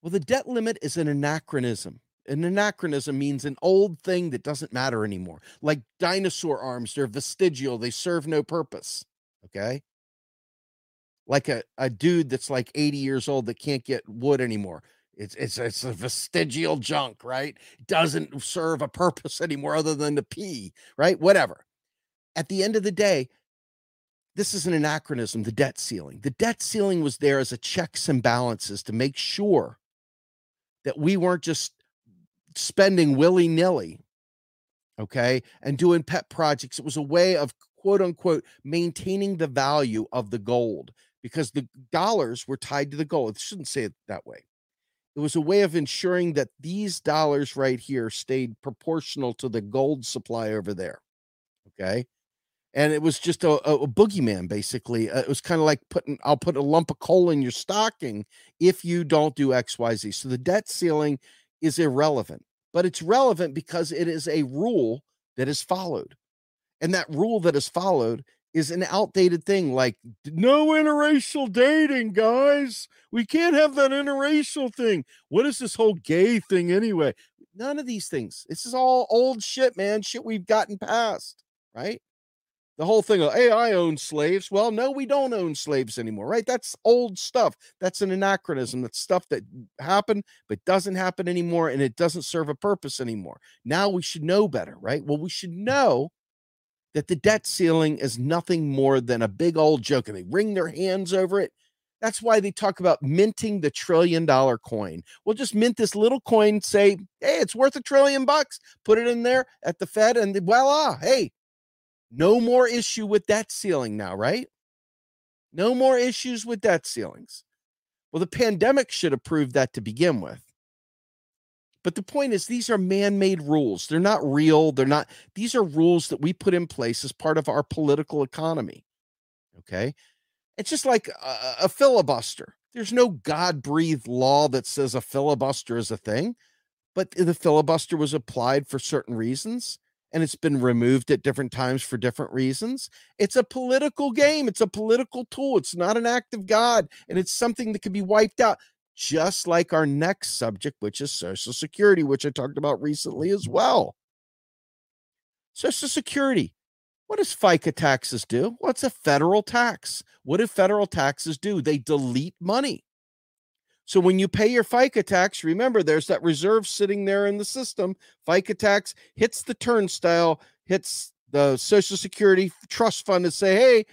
Well, the debt limit is an anachronism. An anachronism means an old thing that doesn't matter anymore. Like dinosaur arms, they're vestigial, they serve no purpose. Okay like a, a dude that's like 80 years old that can't get wood anymore. It's it's it's a vestigial junk, right? Doesn't serve a purpose anymore other than to pee, right? Whatever. At the end of the day, this is an anachronism, the debt ceiling. The debt ceiling was there as a checks and balances to make sure that we weren't just spending willy-nilly, okay, and doing pet projects. It was a way of quote unquote maintaining the value of the gold because the dollars were tied to the gold. I shouldn't say it that way. It was a way of ensuring that these dollars right here stayed proportional to the gold supply over there. Okay. And it was just a, a, a boogeyman, basically. Uh, it was kind of like putting, I'll put a lump of coal in your stocking if you don't do XYZ. So the debt ceiling is irrelevant, but it's relevant because it is a rule that is followed. And that rule that is followed is an outdated thing like no interracial dating guys we can't have that interracial thing what is this whole gay thing anyway none of these things this is all old shit man shit we've gotten past right the whole thing of hey i own slaves. Well no we don't own slaves anymore right? That's old stuff. That's an anachronism. That's stuff that happened but doesn't happen anymore and it doesn't serve a purpose anymore. Now we should know better right? Well we should mm. know that the debt ceiling is nothing more than a big old joke and they wring their hands over it. That's why they talk about minting the trillion dollar coin. We'll just mint this little coin, say, hey, it's worth a trillion bucks, put it in there at the Fed, and voila, hey, no more issue with debt ceiling now, right? No more issues with debt ceilings. Well, the pandemic should have proved that to begin with. But the point is, these are man made rules. They're not real. They're not, these are rules that we put in place as part of our political economy. Okay. It's just like a, a filibuster. There's no God breathed law that says a filibuster is a thing, but the filibuster was applied for certain reasons and it's been removed at different times for different reasons. It's a political game, it's a political tool. It's not an act of God, and it's something that can be wiped out just like our next subject, which is Social Security, which I talked about recently as well. Social Security. What does FICA taxes do? What's a federal tax? What do federal taxes do? They delete money. So when you pay your FICA tax, remember there's that reserve sitting there in the system. FICA tax hits the turnstile, hits the Social Security trust fund to say, hey,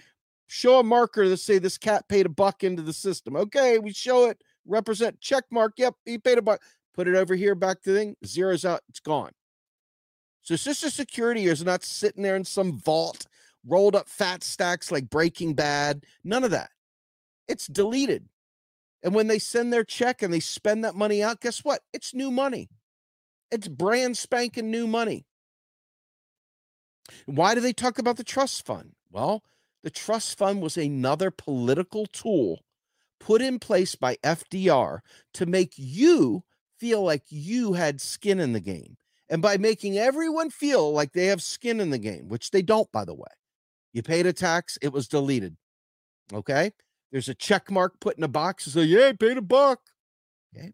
show a marker to say this cat paid a buck into the system. Okay, we show it represent check mark. Yep, he paid a buck. Put it over here, back to the thing. Zeroes out. It's gone. So Social Security is not sitting there in some vault, rolled up fat stacks like Breaking Bad. None of that. It's deleted. And when they send their check and they spend that money out, guess what? It's new money. It's brand spanking new money. Why do they talk about the trust fund? Well, the trust fund was another political tool put in place by FDR to make you feel like you had skin in the game. And by making everyone feel like they have skin in the game, which they don't, by the way, you paid a tax, it was deleted. Okay. There's a check mark put in a box to say, yeah, I paid a buck. Okay.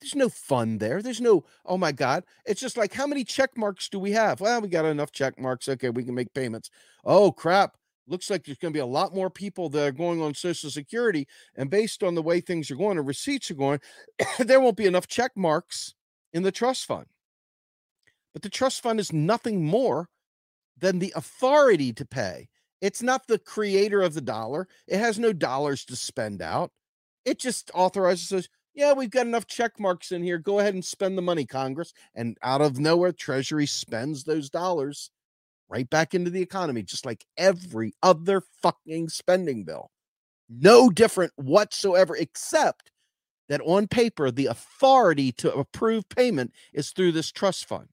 There's no fun there. There's no, oh my God. It's just like, how many check marks do we have? Well, we got enough check marks. Okay, we can make payments. Oh, crap. Looks like there's going to be a lot more people that are going on Social Security. And based on the way things are going and receipts are going, there won't be enough check marks in the trust fund. But the trust fund is nothing more than the authority to pay. It's not the creator of the dollar, it has no dollars to spend out. It just authorizes us, yeah, we've got enough check marks in here. Go ahead and spend the money, Congress. And out of nowhere, Treasury spends those dollars right back into the economy, just like every other fucking spending bill. No different whatsoever, except that on paper, the authority to approve payment is through this trust fund.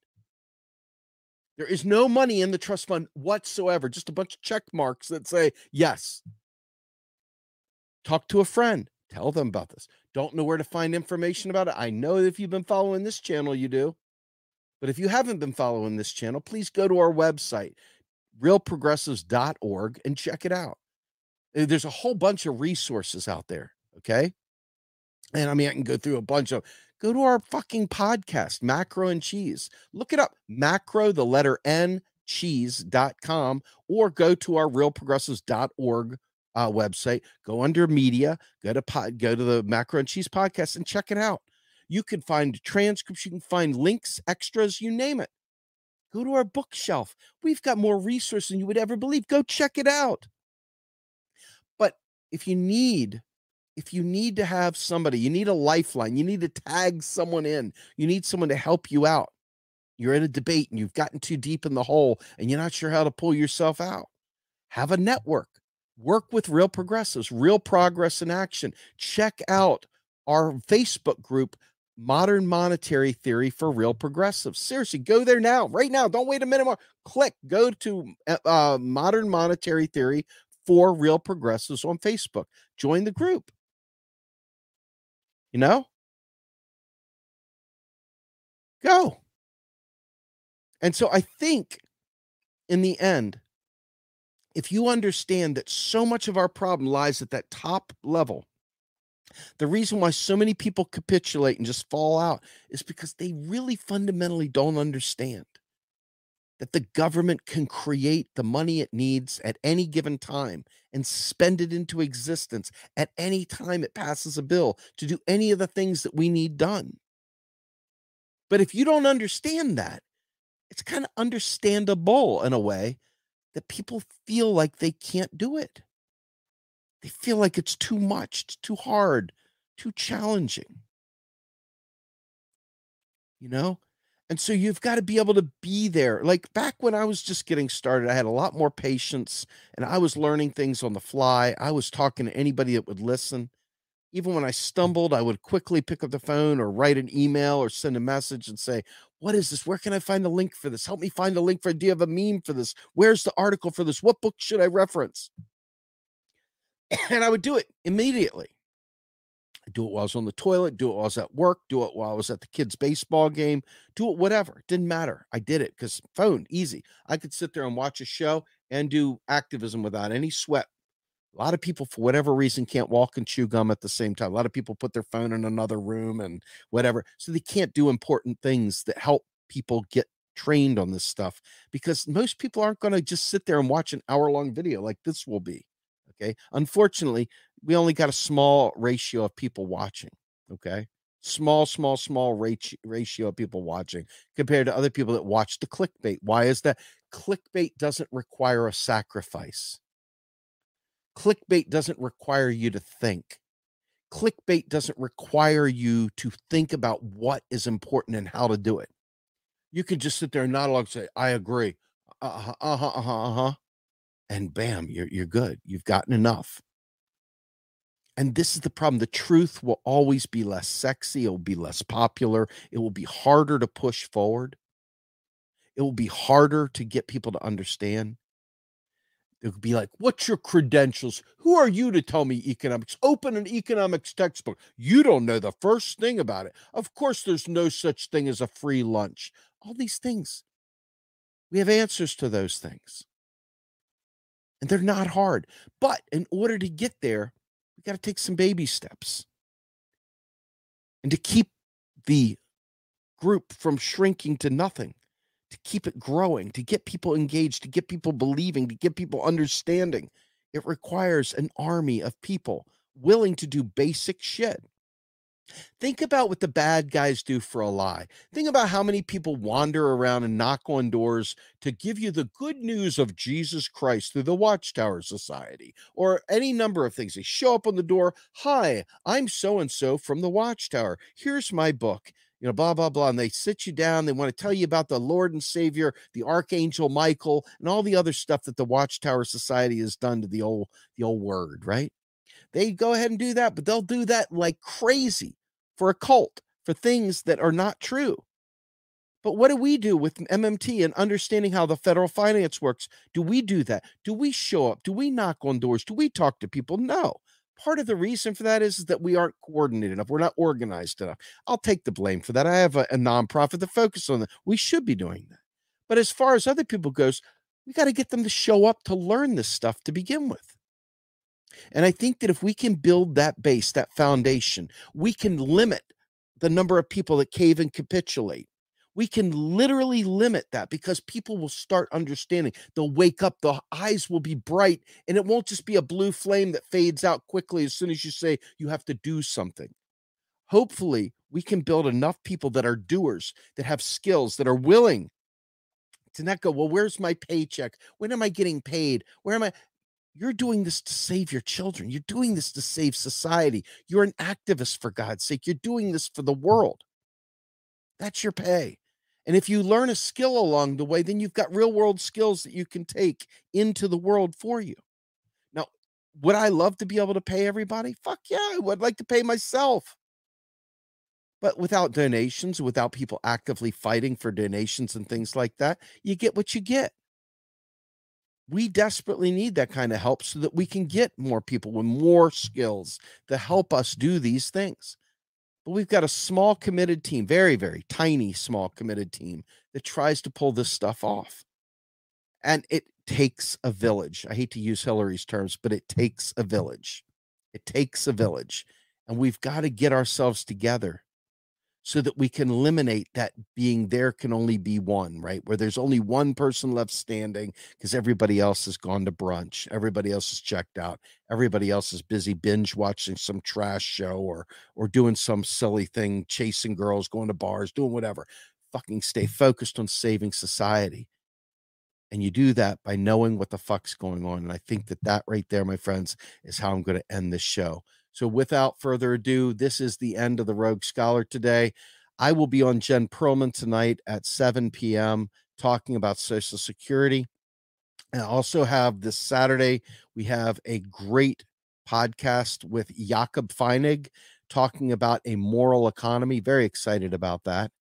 There is no money in the trust fund whatsoever, just a bunch of check marks that say yes. Talk to a friend, tell them about this. Don't know where to find information about it. I know if you've been following this channel, you do. But if you haven't been following this channel, please go to our website, realprogressives.org, and check it out. Uh, there's a whole bunch of resources out there. Okay. And I mean, I can go through a bunch of go to our fucking podcast, Macro N Cheese. Look it up, macro, the letter N, cheese.com, or go to our realprogressives.org uh, website, go under media, go to pod, go to the Macro N Cheese podcast and check it out. You can find transcripts, you can find links, extras, you name it. Go to our bookshelf. We've got more resources than you would ever believe. Go check it out. But if you need if you need to have somebody, you need a lifeline, you need to tag someone in, you need someone to help you out. You're in a debate and you've gotten too deep in the hole and you're not sure how to pull yourself out. Have a network. Work with real progressives, real progress in action. Check out our Facebook group, Modern Monetary Theory for Real Progressives. Seriously, go there now, right now. Don't wait a minute more. Click, go to uh, uh Modern Monetary Theory for Real Progressives on Facebook. Join the group you know? Go. And so I think in the end, if you understand that so much of our problem lies at that top level, the reason why so many people capitulate and just fall out is because they really fundamentally don't understand that the government can create the money it needs at any given time and spend it into existence at any time it passes a bill to do any of the things that we need done. But if you don't understand that, it's kind of understandable in a way that people feel like they can't do it. They feel like it's too much, it's too hard, too challenging. You know, and so you've got to be able to be there. Like back when I was just getting started, I had a lot more patience and I was learning things on the fly. I was talking to anybody that would listen. Even when I mm. stumbled, I would quickly pick up the phone or write an email or send a message and say, What is this? Where can I find the link for this? Help me find the link for Do you have a meme for this? Where's the article for this? What book should I reference? And I would do it immediately do it while I was on the toilet, do it while I was at work, do it while I was at the kids' baseball game, do it whatever. It didn't matter. I did it because phone, easy. I could sit there and watch a show and do activism without any sweat. A lot of people, for whatever reason, can't walk and chew gum at the same time. A lot of people put their phone in another room and whatever. So they can't do important things that help people get trained on this stuff because most people aren't going to just sit there and watch an hour long video like this will be. Okay. Unfortunately, we only got a small ratio of people watching. Okay. Small, small, small ratio of people watching compared to other people that watch the clickbait. Why is that? Clickbait doesn't require a sacrifice. Clickbait doesn't require you to think. Clickbait doesn't require you to think about what is important and how to do it. You can just sit there and and say, I agree. Uh huh, uh huh, uh huh, uh huh. And bam, you're, you're good. You've gotten enough. And this is the problem. The truth will always be less sexy. It will be less popular. It will be harder to push forward. It will be harder to get people to understand. It would be like, what's your credentials? Who are you to tell me economics? Open an economics textbook. You don't know the first thing about it. Of course, there's no such thing as a free lunch. All these things. We have answers to those things. And they're not hard. But in order to get there, got to take some baby steps. And to keep the group from shrinking to nothing, to keep it growing, to get people engaged, to get people believing, to get people understanding, it requires an army of people willing to do basic shit. Think about what the bad guys do for a lie. Think about how many people wander around and knock on doors to give you the good news of Jesus Christ through the Watchtower Society or any number of things. They show up on the door. Hi, I'm so and so from the Watchtower. Here's my book. You know, blah, blah, blah. And they sit you down. They want to tell you about the Lord and Savior, the Archangel Michael, and all the other stuff that the Watchtower Society has done to the old, the old word, right? They go ahead and do that, but they'll do that like crazy for a cult, for things that are not true. But what do we do with MMT and understanding how the federal finance works? Do we do that? Do we show up? Do we knock on doors? Do we talk to people? No. Part of the reason for that is, is that we aren't coordinated enough. We're not organized enough. I'll take the blame for that. I have a, a nonprofit that focuses on that. We should be doing that. But as far as other people goes, we got to get them to show up to learn this stuff to begin with. And I think that if we can build that base, that foundation, we can limit the number of people that cave and capitulate. We can literally limit that because people will start understanding. They'll wake up, the eyes will be bright, and it won't just be a blue flame that fades out quickly as soon as you say you have to do something. Hopefully, we can build enough people that are doers, that have skills, that are willing to not go, well, where's my paycheck? When am I getting paid? Where am I? You're doing this to save your children. You're doing this to save society. You're an activist, for God's sake. You're doing this for the world. That's your pay. And if you learn a skill along the way, then you've got real world skills that you can take into the world for you. Now, would I love to be able to pay everybody? Fuck yeah, I would like to pay myself. But without donations, without people actively fighting for donations and things like that, you get what you get we desperately need that kind of help so that we can get more people with more skills to help us do these things. But we've got a small committed team, very, very tiny, small committed team that tries to pull this stuff off. And it takes a village. I hate to use Hillary's terms, but it takes a village. It takes a village. And we've got to get ourselves together so that we can eliminate that being there can only be one, right? Where there's only one person left standing because everybody else has gone to brunch, everybody else is checked out, everybody else is busy binge watching some trash show or or doing some silly thing, chasing girls, going to bars, doing whatever. Fucking stay mm. focused on saving society. And you do that by knowing what the fuck's going on. And I think that that right there, my friends, is how I'm going to end this show. So, without further ado, this is the end of the Rogue Scholar today. I will be on Jen Perlman tonight at 7 p.m. talking about Social Security. And I also have this Saturday, we have a great podcast with Jakob Feinig talking about a moral economy. Very excited about that.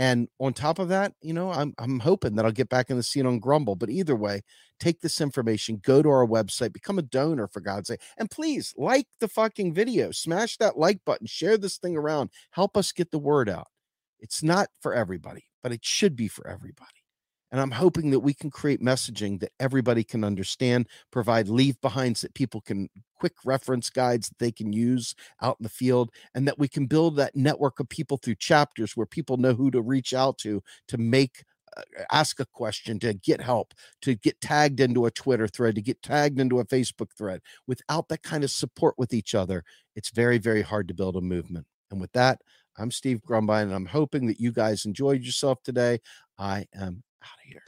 And on top of that, you know, I'm I'm hoping that I'll get back in the scene on Grumble. But either way, take this information, go to our website, become a donor for God's sake, and please like the fucking video, smash that like button, share this thing around, help us get the word out. It's not for everybody, but it should be for everybody. And I'm hoping that we can create messaging that everybody can understand, provide leave behinds that people can quick reference guides that they can use out in the field, and that we can build that network of people through chapters where people know who to reach out to to make uh, ask a question, to get help, to get tagged into a Twitter thread, to get tagged into a Facebook thread. Without that kind of support with each other, it's very, very hard to build a movement. And with that, I'm Steve Grumbine, and I'm hoping that you guys enjoyed yourself today. I am out of here.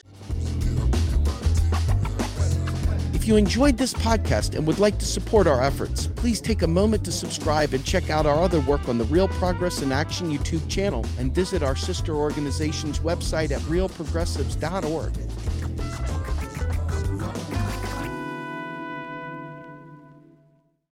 If you enjoyed this podcast and would like to support our efforts, please take a moment to subscribe and check out our other work on the Real Progress in Action YouTube channel and visit our sister organization's website at realprogressives.org.